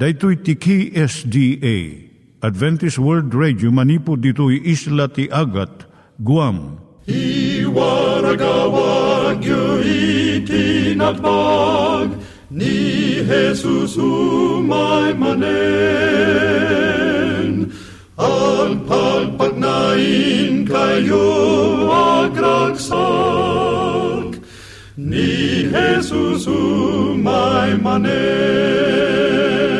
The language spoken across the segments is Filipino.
Daitui tiki SDA Adventist World Radio manipud ditui isla ti Agat Guam. I waragawag yu itinatpag ni Jesus umay manen. Ang pagpagnain kayo agkansak ni Jesus umay manen.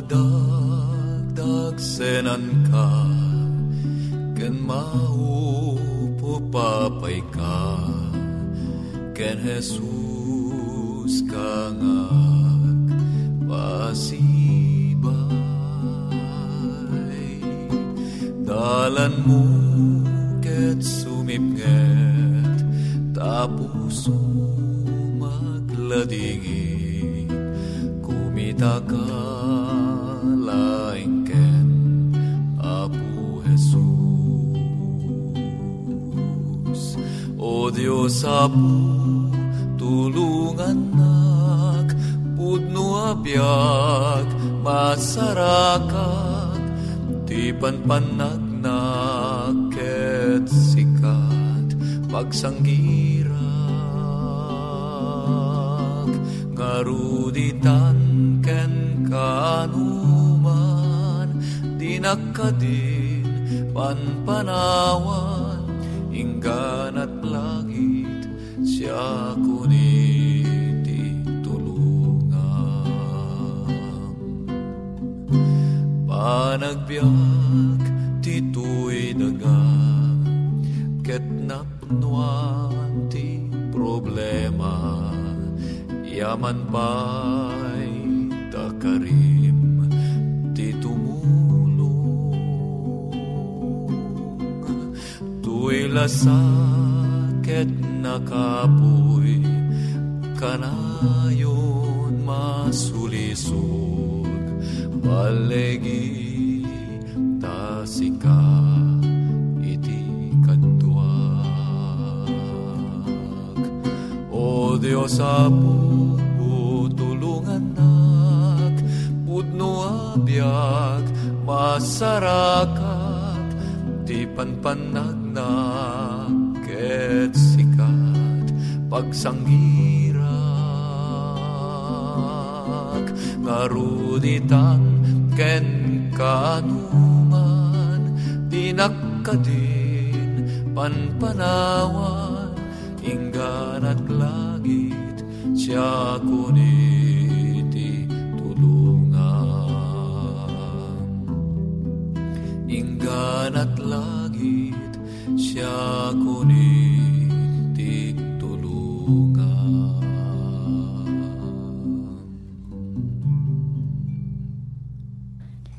madagdag senan ka, ken maupupapay ka, ken Jesus kangak pasibay. Dalan mo ket sumipnget, tapos magladingin, kumita ka Diyos Apo, tulungan nak, pudno abiyag, masarakat, ti panpanagnak, ket sikat, pagsanggirak, ngaruditan ken kanuman, dinakadin, panpanawan, Panagbiag tituy daga. Ket napnuan ti problema yaman pa'y takarim ti tumulong. Tu'y lasaket nakapoy kanayon pudno abiyag masarakat di panpanagnak ket sikat pagsanggirak ngaruditan ken kanuman dinakadin panpanawan inggan at langit siya kuniti inggan at langit siya kunin tulungan.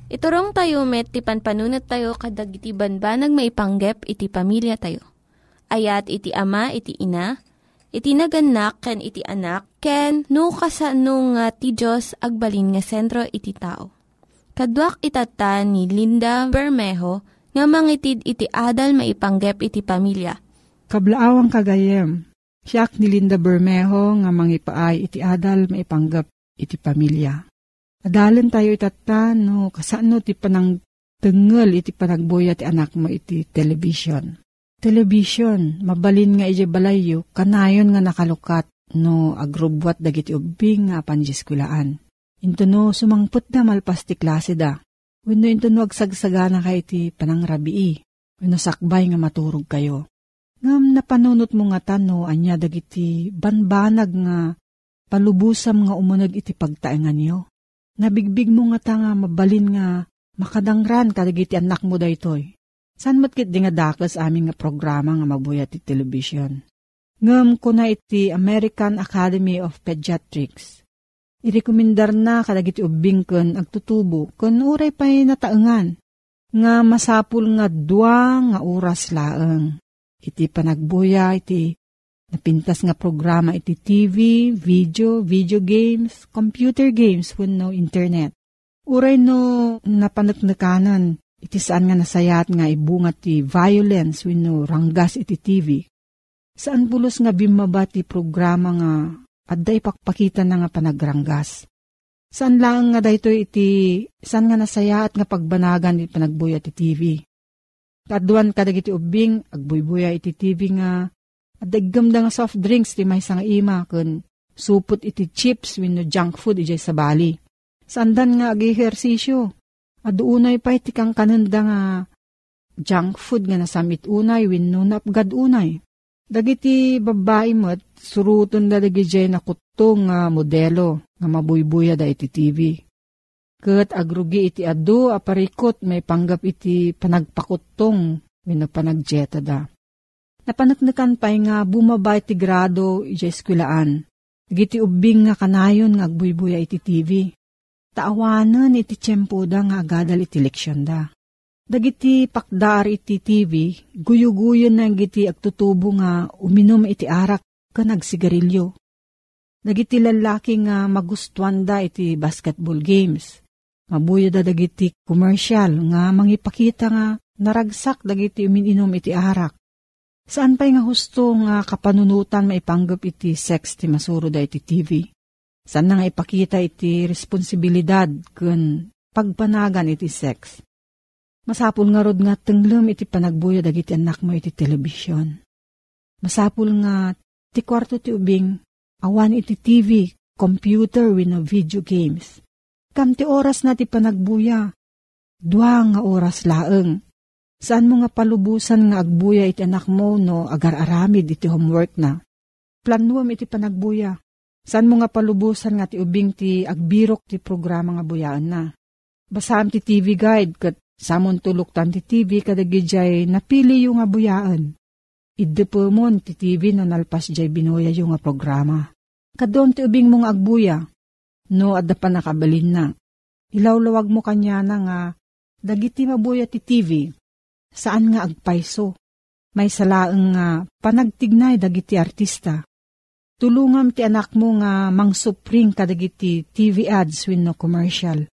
Iturong tayo met, ti panpanunat tayo kadag iti banbanag maipanggep iti pamilya tayo. Ayat iti ama, iti ina, iti naganak, ken iti anak, ken no, kasano nga ti Diyos agbalin nga sentro iti tao. Kaduak itata ni Linda Bermejo nga mangitid iti adal maipanggep iti pamilya. Kablaawang kagayem, siyak ni Linda Bermejo nga mangipaay iti adal maipanggep iti pamilya. Adalan tayo itata no kasano ti panang tengel iti panagboya ti anak mo iti television. Television, mabalin nga iti balayo, kanayon nga nakalukat no agrubwat dagiti ubing nga panjiskulaan. Into no sumangput da malpas ti klase da. Wenno into no agsagsagana kay iti panangrabii. Wenno sakbay nga maturog kayo. Ngam napanunot mo nga tano anya dagiti banbanag nga palubusam nga umunag iti pagtaengan niyo. Nabigbig mo nga ta nga mabalin nga makadangran kadagiti anak mo daytoy. San matkit di nga daklas aming nga programa nga mabuyat ti television. Ngam ko na iti American Academy of Pediatrics. Irekomendar na kadagiti ubing ken agtutubo ken uray pa'y nataengan nga masapul nga dua nga oras laeng. Iti panagbuya iti napintas nga programa iti TV, video, video games, computer games wenno internet. Uray no napanatnakanan iti saan nga nasayat nga ibungat ti violence wenno ranggas iti TV. Saan bulos nga bimaba ti programa nga adda ipakpakita na nga panagranggas. Saan lang nga dayto iti saan nga nasayat nga pagbanagan iti panagbuya iti TV. Kaduan kadag iti ubing agbuybuya iti TV nga Adaggam da nga soft drinks ti may nga ima kun supot iti chips wenno junk food ijay sa bali. Sandan nga agi-ehersisyo. Aduunay pa iti kang kananda nga junk food nga nasamit unay wenno napgad unay. Dagiti babae mo't suruton da dagiti na kutong nga modelo nga mabuybuya da iti TV. Kat agrugi iti adu aparikot may panggap iti panagpakutong wenno panagjeta da. Napanaknakan pa'y nga bumaba iti grado iti eskwilaan. Giti ubing nga kanayon nga agbuybuya iti TV. Taawanan iti tiyempo da nga agadal iti leksyon da. Dagiti pakdar iti TV, guyuguyon na giti agtutubo nga uminom iti arak ka nagsigarilyo. Dagiti lalaki nga magustuhan da iti basketball games. Mabuyo da dagiti commercial nga mangipakita nga naragsak dagiti uminom iti arak Saan pa'y nga husto nga kapanunutan maipanggap iti sex ti masuro da iti TV? Saan na nga ipakita iti responsibilidad kun pagpanagan iti sex? Masapul nga rod nga tenglem iti panagbuyo dagiti anak mo iti telebisyon. Masapul nga ti kwarto ti ubing awan iti TV, computer wino video games. Kam ti oras na ti panagbuya, dua nga oras laeng Saan mo nga palubusan nga agbuya iti anak mo no agar-aramid iti homework na? Planuam iti panagbuya. Saan mo nga palubusan nga ti ubing ti agbirok ti programa nga buyaan na? Basam ti TV guide kat samon tulok tan ti TV kadagijay napili yung nga buyaan. Iddepo mo ti TV no nalpas jay binuya yung nga programa. Kadon ti ubing mong agbuya. No adda pa nakabalin na. Ilawlawag mo kanya na nga dagiti mabuya ti TV saan nga agpayso. May salaang nga panagtignay dagiti artista. Tulungam ti anak mo nga mangsupring kadagiti TV ads win no commercial.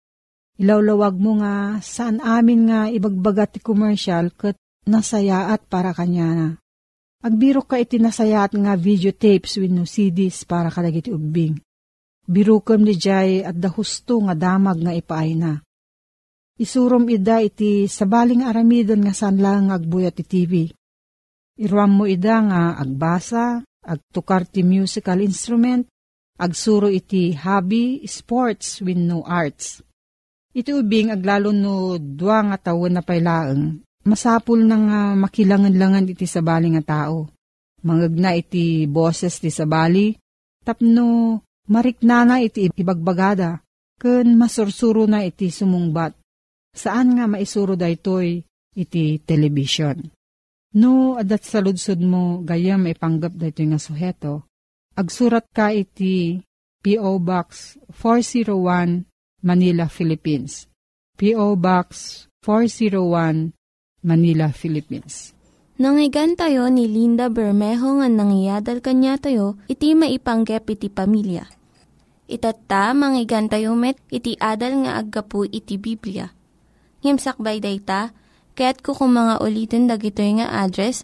Ilawlawag mo nga saan amin nga ibagbaga ti commercial kat nasayaat para kanya na. Agbiro ka iti nasayaat nga videotapes win no CDs para kadagiti ubing. Birukam ni Jay at dahusto nga damag nga ipaay na. Isurom ida iti sabaling aramidon nga sanlang agbuya ti TV. Iruam mo ida nga agbasa, agtukar ti musical instrument, agsuro iti hobby, sports, win no arts. Iti ubing aglalo no dua nga tawon na pailaeng, masapul na nga makilangan-langan iti sabali nga tao. Mangagna iti boses ti sabali, tapno mariknana iti ibagbagada, ken masursuro na iti sumungbat saan nga maisuro daytoy iti television. No, adat sa ludsud mo, gayam ipanggap daytoy nga suheto, agsurat ka iti P.O. Box 401 Manila, Philippines. P.O. Box 401 Manila, Philippines. Nangyigan tayo ni Linda Bermejo nga nangyadal kanya tayo, iti maipanggep iti pamilya. Itatta, manggigan tayo met, iti adal nga aggapu iti Biblia. Ngimsakbay day ta, kaya't kukum mga ulitin dagito nga address,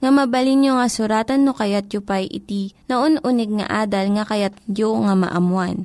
nga mabalin nyo nga suratan no kayat yu pa'y iti na unig nga adal nga kayat yu nga maamuan.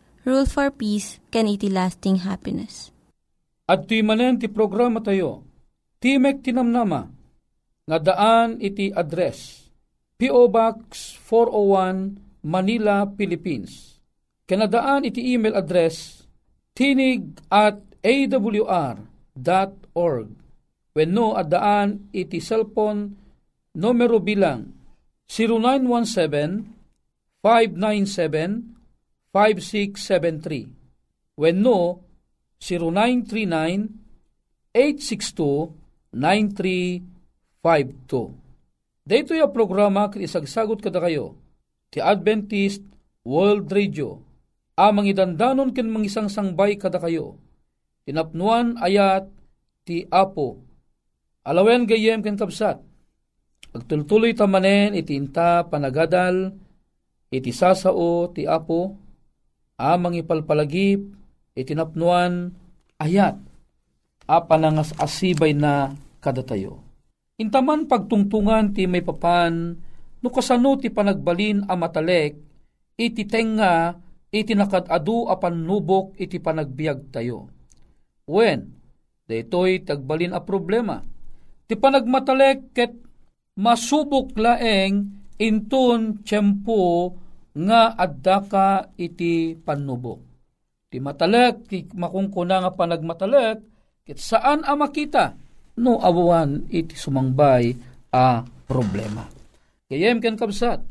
Rule for Peace, can iti lasting happiness. At ti manen ti programa tayo, Timek Tinamnama, nga daan iti address P.O. Box 401 Manila, Philippines. Kanadaan iti email address tinig at awr.org. When no, at daan iti cellphone numero bilang 0917-597-5673. When no, 0939-862-9352. Dito yung programa kit isagsagot kada kayo ti Adventist World Radio. Amang idandanon ken mangisang sangbay kada kayo. Tinapnuan ayat ti Apo. Alawen gayem ken kapsat. Agtultuloy tamanen iti inta panagadal iti sasao ti Apo. Amang ipalpalagip iti napnuan ayat. Apanangas asibay na kada tayo Intaman pagtungtungan ti may papan, no kasano ti panagbalin a matalek, iti tenga, iti nakadadu a panubok iti panagbiag tayo. When, daytoy tagbalin a problema. Ti panagmatalek ket masubok laeng intun tiyempo nga addaka iti panubok. Ti matalek, ti makungkuna nga panagmatalek, ket saan a makita? no awan iti sumangbay a problema. Kayem ken kabsat,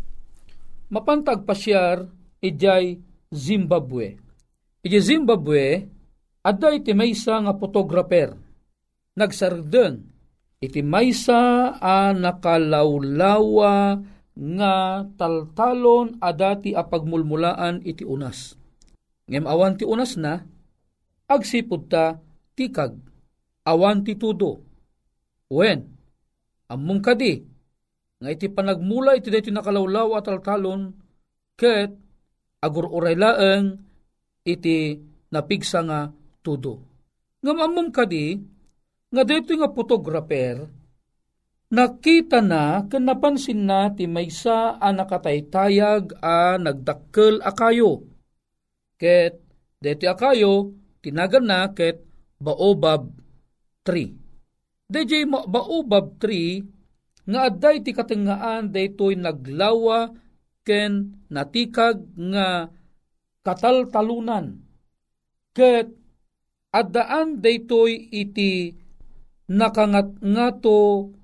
mapantag pasyar ijay Zimbabwe. Iti Zimbabwe, adda iti maysa nga photographer. Nagsarden, iti maysa a nakalawlawa nga taltalon adati a pagmulmulaan iti unas. Ngem awan ti unas na, agsipod ta tikag, awan ti tudo, Wen, among kadi, nga iti panagmula iti dati nakalawlaw at altalon, ket agur uray laeng iti napigsa nga tudo. Nga among kadi, nga dito nga photographer, nakita na ken napansin na ti maysa a nakataytayag a nagdakkel akayo. Ket deti akayo tinagan na ket baobab tree. DJ baobab tree nga adday ti katengaan daytoy naglawa ken natikag nga kataltalunan ket addaan daytoy iti nakangat ngato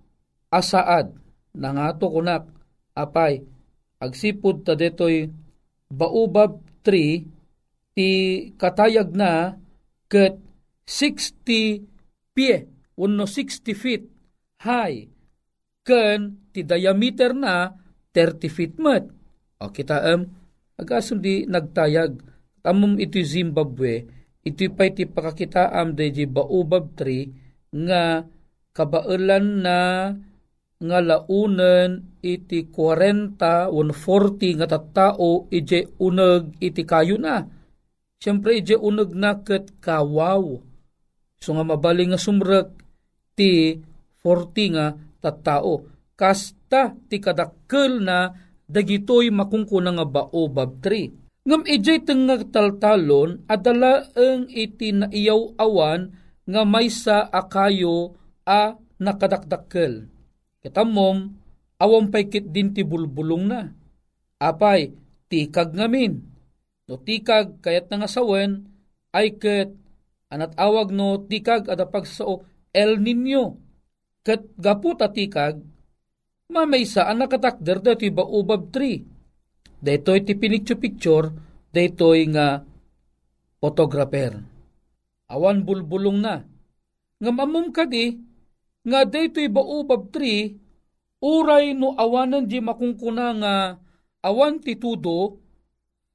asaad nangato kunak apay agsipud ta detoy baobab tree ti katayag na ket 60 pie uno 60 feet high, ken ti diameter na 30 feet met. O kita am, um, agasum di nagtayag, tamum iti Zimbabwe, iti pa iti pakakitaam da di baobab tree, nga kabailan na nga launen iti 40 140 nga tattao ije uneg iti kayo na. Siyempre ije uneg na ket kawaw. So nga mabaling nga sumrek ti 40 nga tattao. Kasta ti kadakkel na dagitoy makungkuna nga baobab tree. Ngam ijay tengag taltalon adala ang iti naiyaw awan nga maysa akayo a nakadakdakkel. Kitamom, awam pay kit din ti bulbulong na. Apay, tikag ngamin. No tikag kayat nga sawen, ay ket anat awag no tikag ada pagsao El Nino. Ket gaput tikag, mamaysa ang nakatakder dati ba ubab tree. Daytoy ti pinicture-picture, daytoy nga photographer. Awan bulbulong na. Nga mamum kadi, nga daytoy ba ubab tree, uray no awanan di makungkuna nga awan ti tudo,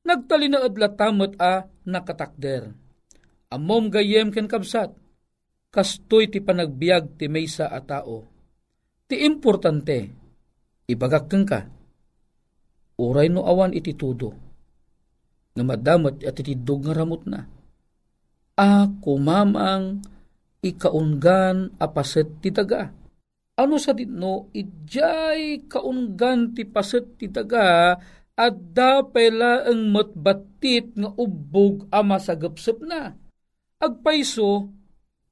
nagtalinaad latamot a nakatakder. Amom gayem ken kabsat, kastoy ti panagbiag ti maysa a tao. Ti importante, ibagak ka, uray no awan iti tudo, nga madamot at itidog nga ramot na. A kumamang ikaungan apaset ti daga. Ano sa ditno, ijay kaungan ti paset ti daga at pela ang matbatit nga ubog ama sa gapsap na agpaiso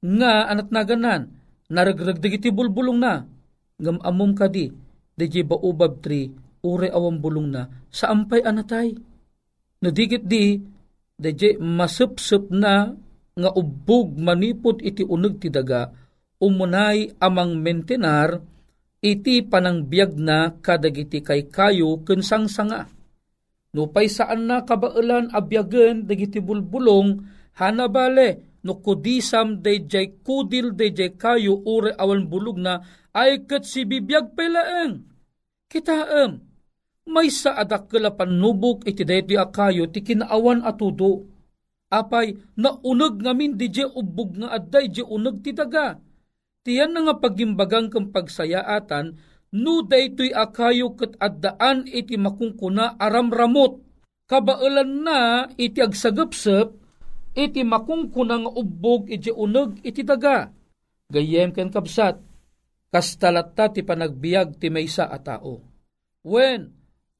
nga anat naganan, naragragdag iti bulbulong na, ngam amom kadi, di ba ubab tri, ure awang bulong na, sa ampay anatay. Nadigit di, di masupsup na, nga ubog manipod iti uneg ti daga, umunay amang mentenar, iti panangbiag na kadagiti kay kayo kensang sanga. No pay saan na kabailan abyagen dagiti bulbulong hanabale no kudisam dayjay kudil dayjay kayo ure awan bulog na ay kat si bibiyag pelaeng. Kitaem, may sa adak kalapan nubok iti dayti akayo ti kinaawan atudo. Apay, naunag ngamin di je ubog nga adday je unag ti daga. Tiyan nga pagimbagang kang pagsayaatan, no daytoy akayo kat addaan iti makungkuna aramramot. Kabailan na iti agsagapsap, iti makungkunang ubog iti uneg iti daga. Gayem ken kapsat, kastalatta ti panagbiag ti maysa a tao. When,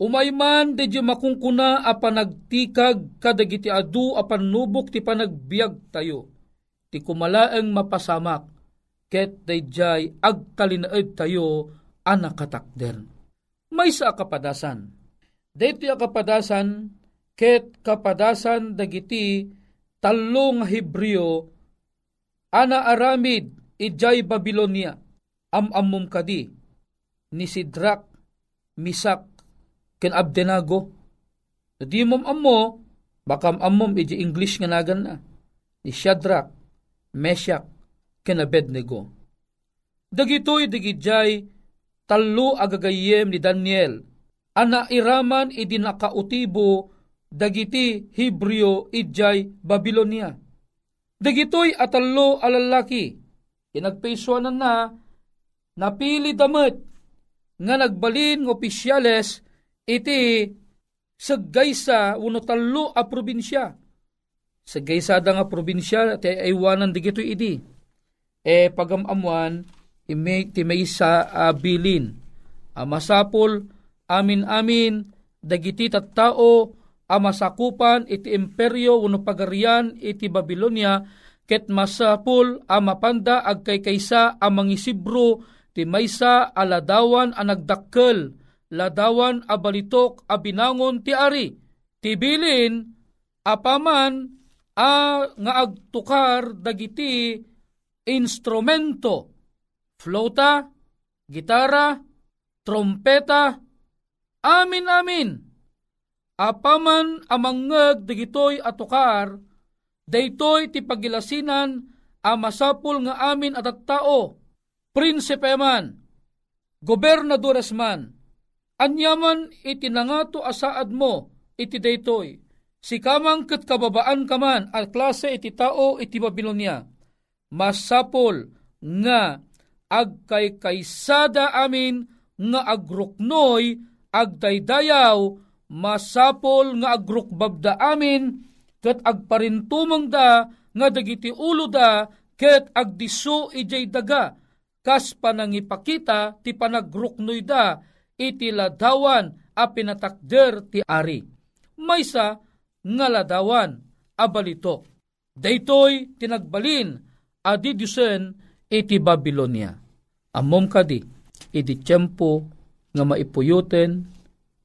umayman di di makungkuna a panagtikag kadagiti adu a panubok ti panagbiag tayo. Ti kumalaeng mapasamak, ket dayjay agtalinaed tayo anakatakder. May sa kapadasan. Dito kapadasan, ket kapadasan dagiti talong Hebreo, ana aramid ijay Babylonia, am-amum kadi, ni Sidrak, Misak, ken Abdenago. Di mom ammo, bakam amom iji English nga nagan na, ni Shadrach, Meshach, ken Abednego. Dagitoy digijay talo agagayem ni Daniel, ana iraman idi nakautibo dagiti Hebreo idjay Babylonia. Dagitoy atallo alalaki, inagpesuanan na, napili damit, nga nagbalin ng opisyales, iti saggaysa uno tallo a probinsya. Saggaysa da nga probinsya, ti aywanan digitoy idi. E pagamamuan, ime, may sa uh, bilin. Amasapol, amin-amin, dagiti tattao, amasakupan iti imperyo uno pagarian iti Babylonia ket masapul amapanda agkaykaysa amang isibro ti maysa aladawan a nagdakkel ladawan a balitok a ti ari. Ti bilin apaman a nga agtukar dagiti instrumento. Flauta gitara trompeta amin amin. Apaman amangeg digitoy atukar, daytoy ti pagilasinan a masapul nga amin at tao, prinsipe man, gobernadores man, anyaman iti nangato asaad mo iti daytoy, si kamang kat kababaan kaman at klase iti tao iti Babylonia, masapol nga agkay kaysada amin nga agruknoy agdaydayaw masapol nga agrukbab da amin, ket agparintumang da nga dagiti ulo da, ket agdiso ijay daga, kas panangipakita ti panagruknoy da, iti ladawan a pinatakder ti ari. Maysa nga ladawan a balito. Daytoy tinagbalin adi dusen iti Babylonia. Amom kadi, iti tiyempo nga maipuyuten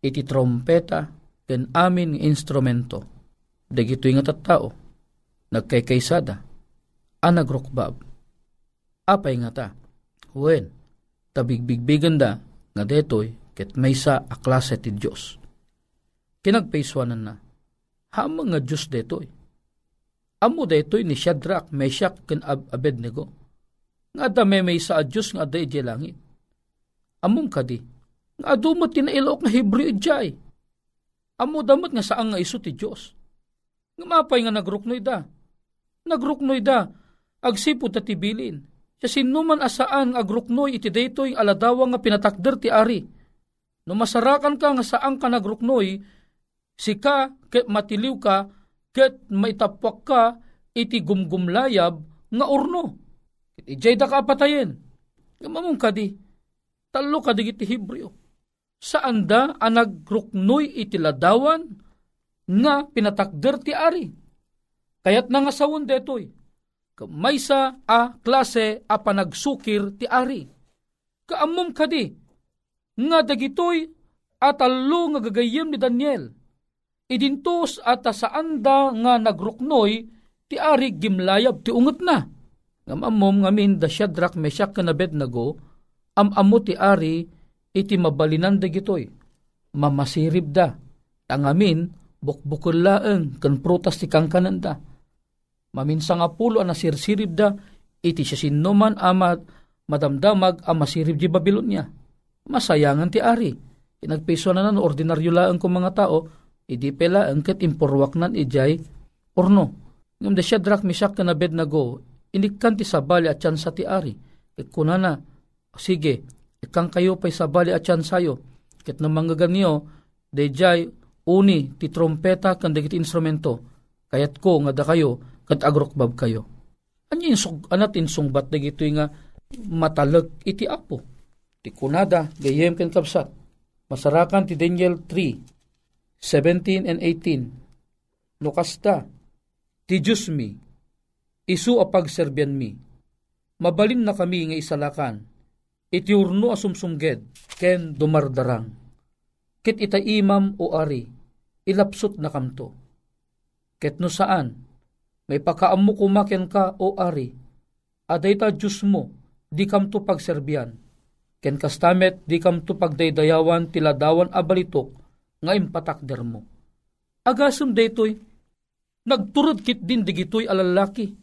iti trompeta ken amin instrumento. Dagitoy nga tattao, nagkaykaysada, anagrokbab. Apay nga ta, wen, tabigbigbigan da, nga detoy, ket maysa a klase ti Diyos. Kinagpaiswanan na, hamang nga Diyos detoy. Amo detoy ni Shadrach, Meshach, ken Ab Abednego. Nga da may may sa Diyos nga da langit. Among kadi, nga adumot tinailok nga Hebreo ijay. Amo damot nga saan nga iso ti Diyos. Nga mapay nga nagruknoy da. Nagruknoy da, agsipo ta tibilin. Siya sinuman asaan agruknoy iti daytoy aladawa nga pinatakder ti ari. No masarakan ka nga saan ka nagruknoy, sika ket matiliw ka ket maitapwak ka iti gumgumlayab nga urno. Ijay da ka patayin. Gamamong kadi, talo ka iti Hebreo. Saan da ang nagruknoy iti ladawan nga pinatakder ti ari. Kayat na nga sawon detoy, maysa a klase a panagsukir ti ari. Kaamom kadi, nga dagitoy at alo nga gagayem ni Daniel idintos at saan da nga nagruknoy ti ari gimlayab ti unget na. Ngam amom ngamin da Shadrach, Meshach, kan Abednego, am-amo ti ari iti mabalinan da gitoy. Mamasirib da. Tangamin, bukbukul laeng kan prutas ti kangkanan da. Maminsa nga pulo ang nasirsirib da, iti siya sinuman amat madamdamag ang masirib di Babylonia. Masayangan ti ari. Inagpiso na nan ordinaryo laeng kong mga tao, idi pela angkat impurwak nan ijay orno. Ngam da Shadrach, Meshach, kan Abednego, inikkan ti sabali at sa ti ari. Ket kunana, sige, ikang kayo pa'y sabali at sayo. Ket na manggaganiyo, dayjay uni ti trompeta kan dagiti instrumento. Kayat ko nga da kayo, kat agrokbab kayo. Anyo insug, anat insungbat dagito nga matalag iti apo. Ti kunada, gayem ken kapsat. Masarakan ti Daniel 3, 17 and 18. Nukasta, ti Diyos mi, isu a pagserbyan mi, mabalin na kami nga isalakan, iti urno asumsumged, ken dumardarang. Kit ita imam o ari, ilapsot na kamto. Ket no saan, may pakaammo kumaken ka o ari, aday ta Diyos mo, di kamto pagserbyan, ken kastamet di kamto pagdaydayawan tiladawan abalitok, nga impatakder mo. Agasem daytoy, nagturod kit din digitoy alalaki.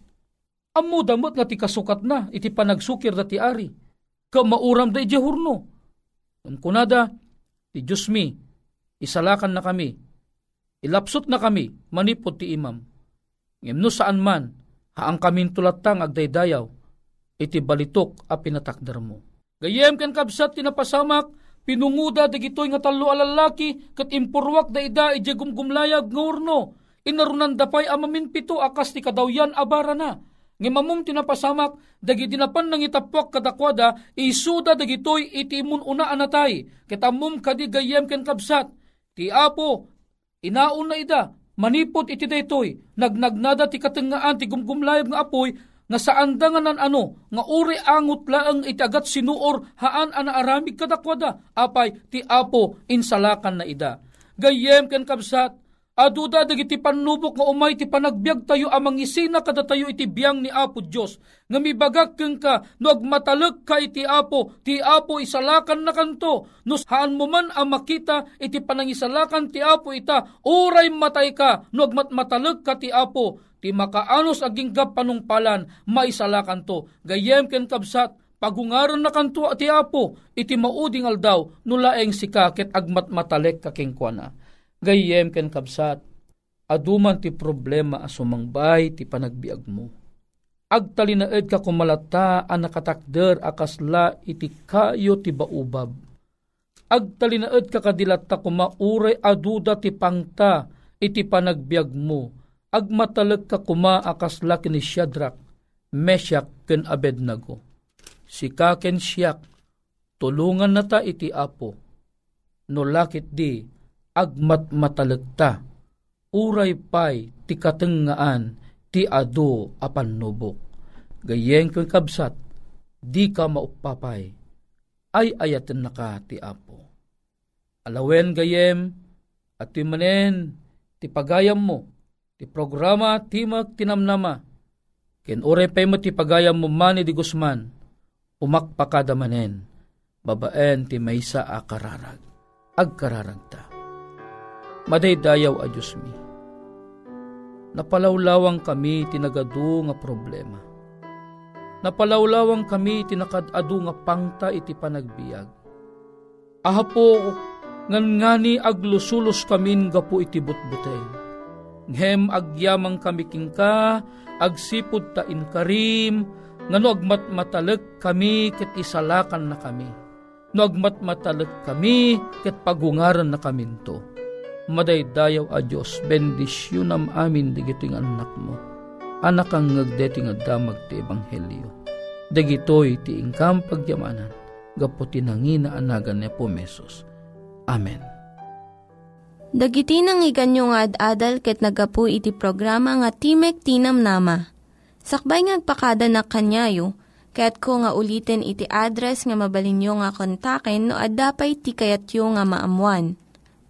Ammo damot nga ti kasukat na, iti panagsukir da ti ari. Ka mauram da iti hurno. Ang kunada, ti Diyos mi, isalakan na kami, ilapsot na kami, manipod ti imam. Ngem saan man, haang kamin tulatang agdaydayaw, iti balitok a pinatakder mo. Gayem ken kabsat tinapasamak, Pinunguda dagitoy nga talo alalaki kat impurwak da ida ije gumgumlayag nga urno. Inarunan dapay amamin pito akas ti kadawyan abara na. Nga mamum tinapasamak dagi dinapan nang itapwak kadakwada isuda dagitoy iti imun una anatay. Kitamum kadi gayem ken kabsat. Ti apo inauna ida manipot iti daytoy nagnagnada ti katengaan ti gumgumlayag nga apoy nga saan da nga nan ano, nga uri angot laang itagat sinuor haan ana aramig kadakwada, apay ti apo insalakan na ida. Gayem ken kabsat, Aduda dagiti panubok nga umay ti panagbiag tayo amang isina kada tayo iti biyang ni Apo Dios nga mibagak keng ka no agmatalag ka iti Apo ti Apo isalakan na kanto. No haan mo man ang makita iti panangisalakan ti Apo ita uray matay ka no agmatmatalag ka ti Apo. Ti makaanos aging gap panungpalan maisalakan to. Gayem ken kabsat pagungaron na kanto ti apo iti mauding aldaw nulaeng sikaket agmat matalek kakengkwana gayem ken kabsat aduman ti problema asumangbay ti panagbiag mo. Agtalinaed ka kumalata ang nakatakder akasla iti kayo ti baubab. Agtalinaed ka kadilata kumauray aduda ti pangta iti panagbiag mo. Agmatalag ka kuma akasla ni Shadrach, Meshach, ken Abednego. Si kaken siyak, tulungan na ta iti apo, no lakit di, agmat matalag ta, uray pay ti katengaan, ti ado apan nubok. gayeng kang kabsat, di ka maupapay, ay ayaten na ka ti Apo. Alawen gayem, at manen, ti pagayam mo, ti programa timak tinamnama, ken ore pay mo ti pagayam mo mani di Guzman, umakpakada manen, babaen ti maysa a kararag, agkararag ta. Madaydayaw a Diyos mi. Napalawlawang kami tinagadu nga problema. Napalawlawang kami tinakadadu nga pangta iti panagbiag. Ahapo ngan ngani aglusulos kamin gapu iti butbutay. Ngem agyamang kami kingka, agsipod ta inkarim, ngano agmat matalag kami ket isalakan na kami. No agmat matalag kami ket pagungaran na kaminto madaydayaw a Diyos, bendisyonam amin digiting anak mo. Anak ang ngagdeti nga damag ti Ebanghelyo. Dagitoy ti ingkam pagyamanan, gaputi nangina anagan ni po. Amen. Dagiti nang iganyo nga ad-adal ket nagapu iti programa nga Timek Tinam Nama. Sakbay ngagpakada na kanyayo, ket ko nga ulitin iti address nga mabalinyo nga kontaken no ad-dapay tikayatyo nga maamuan.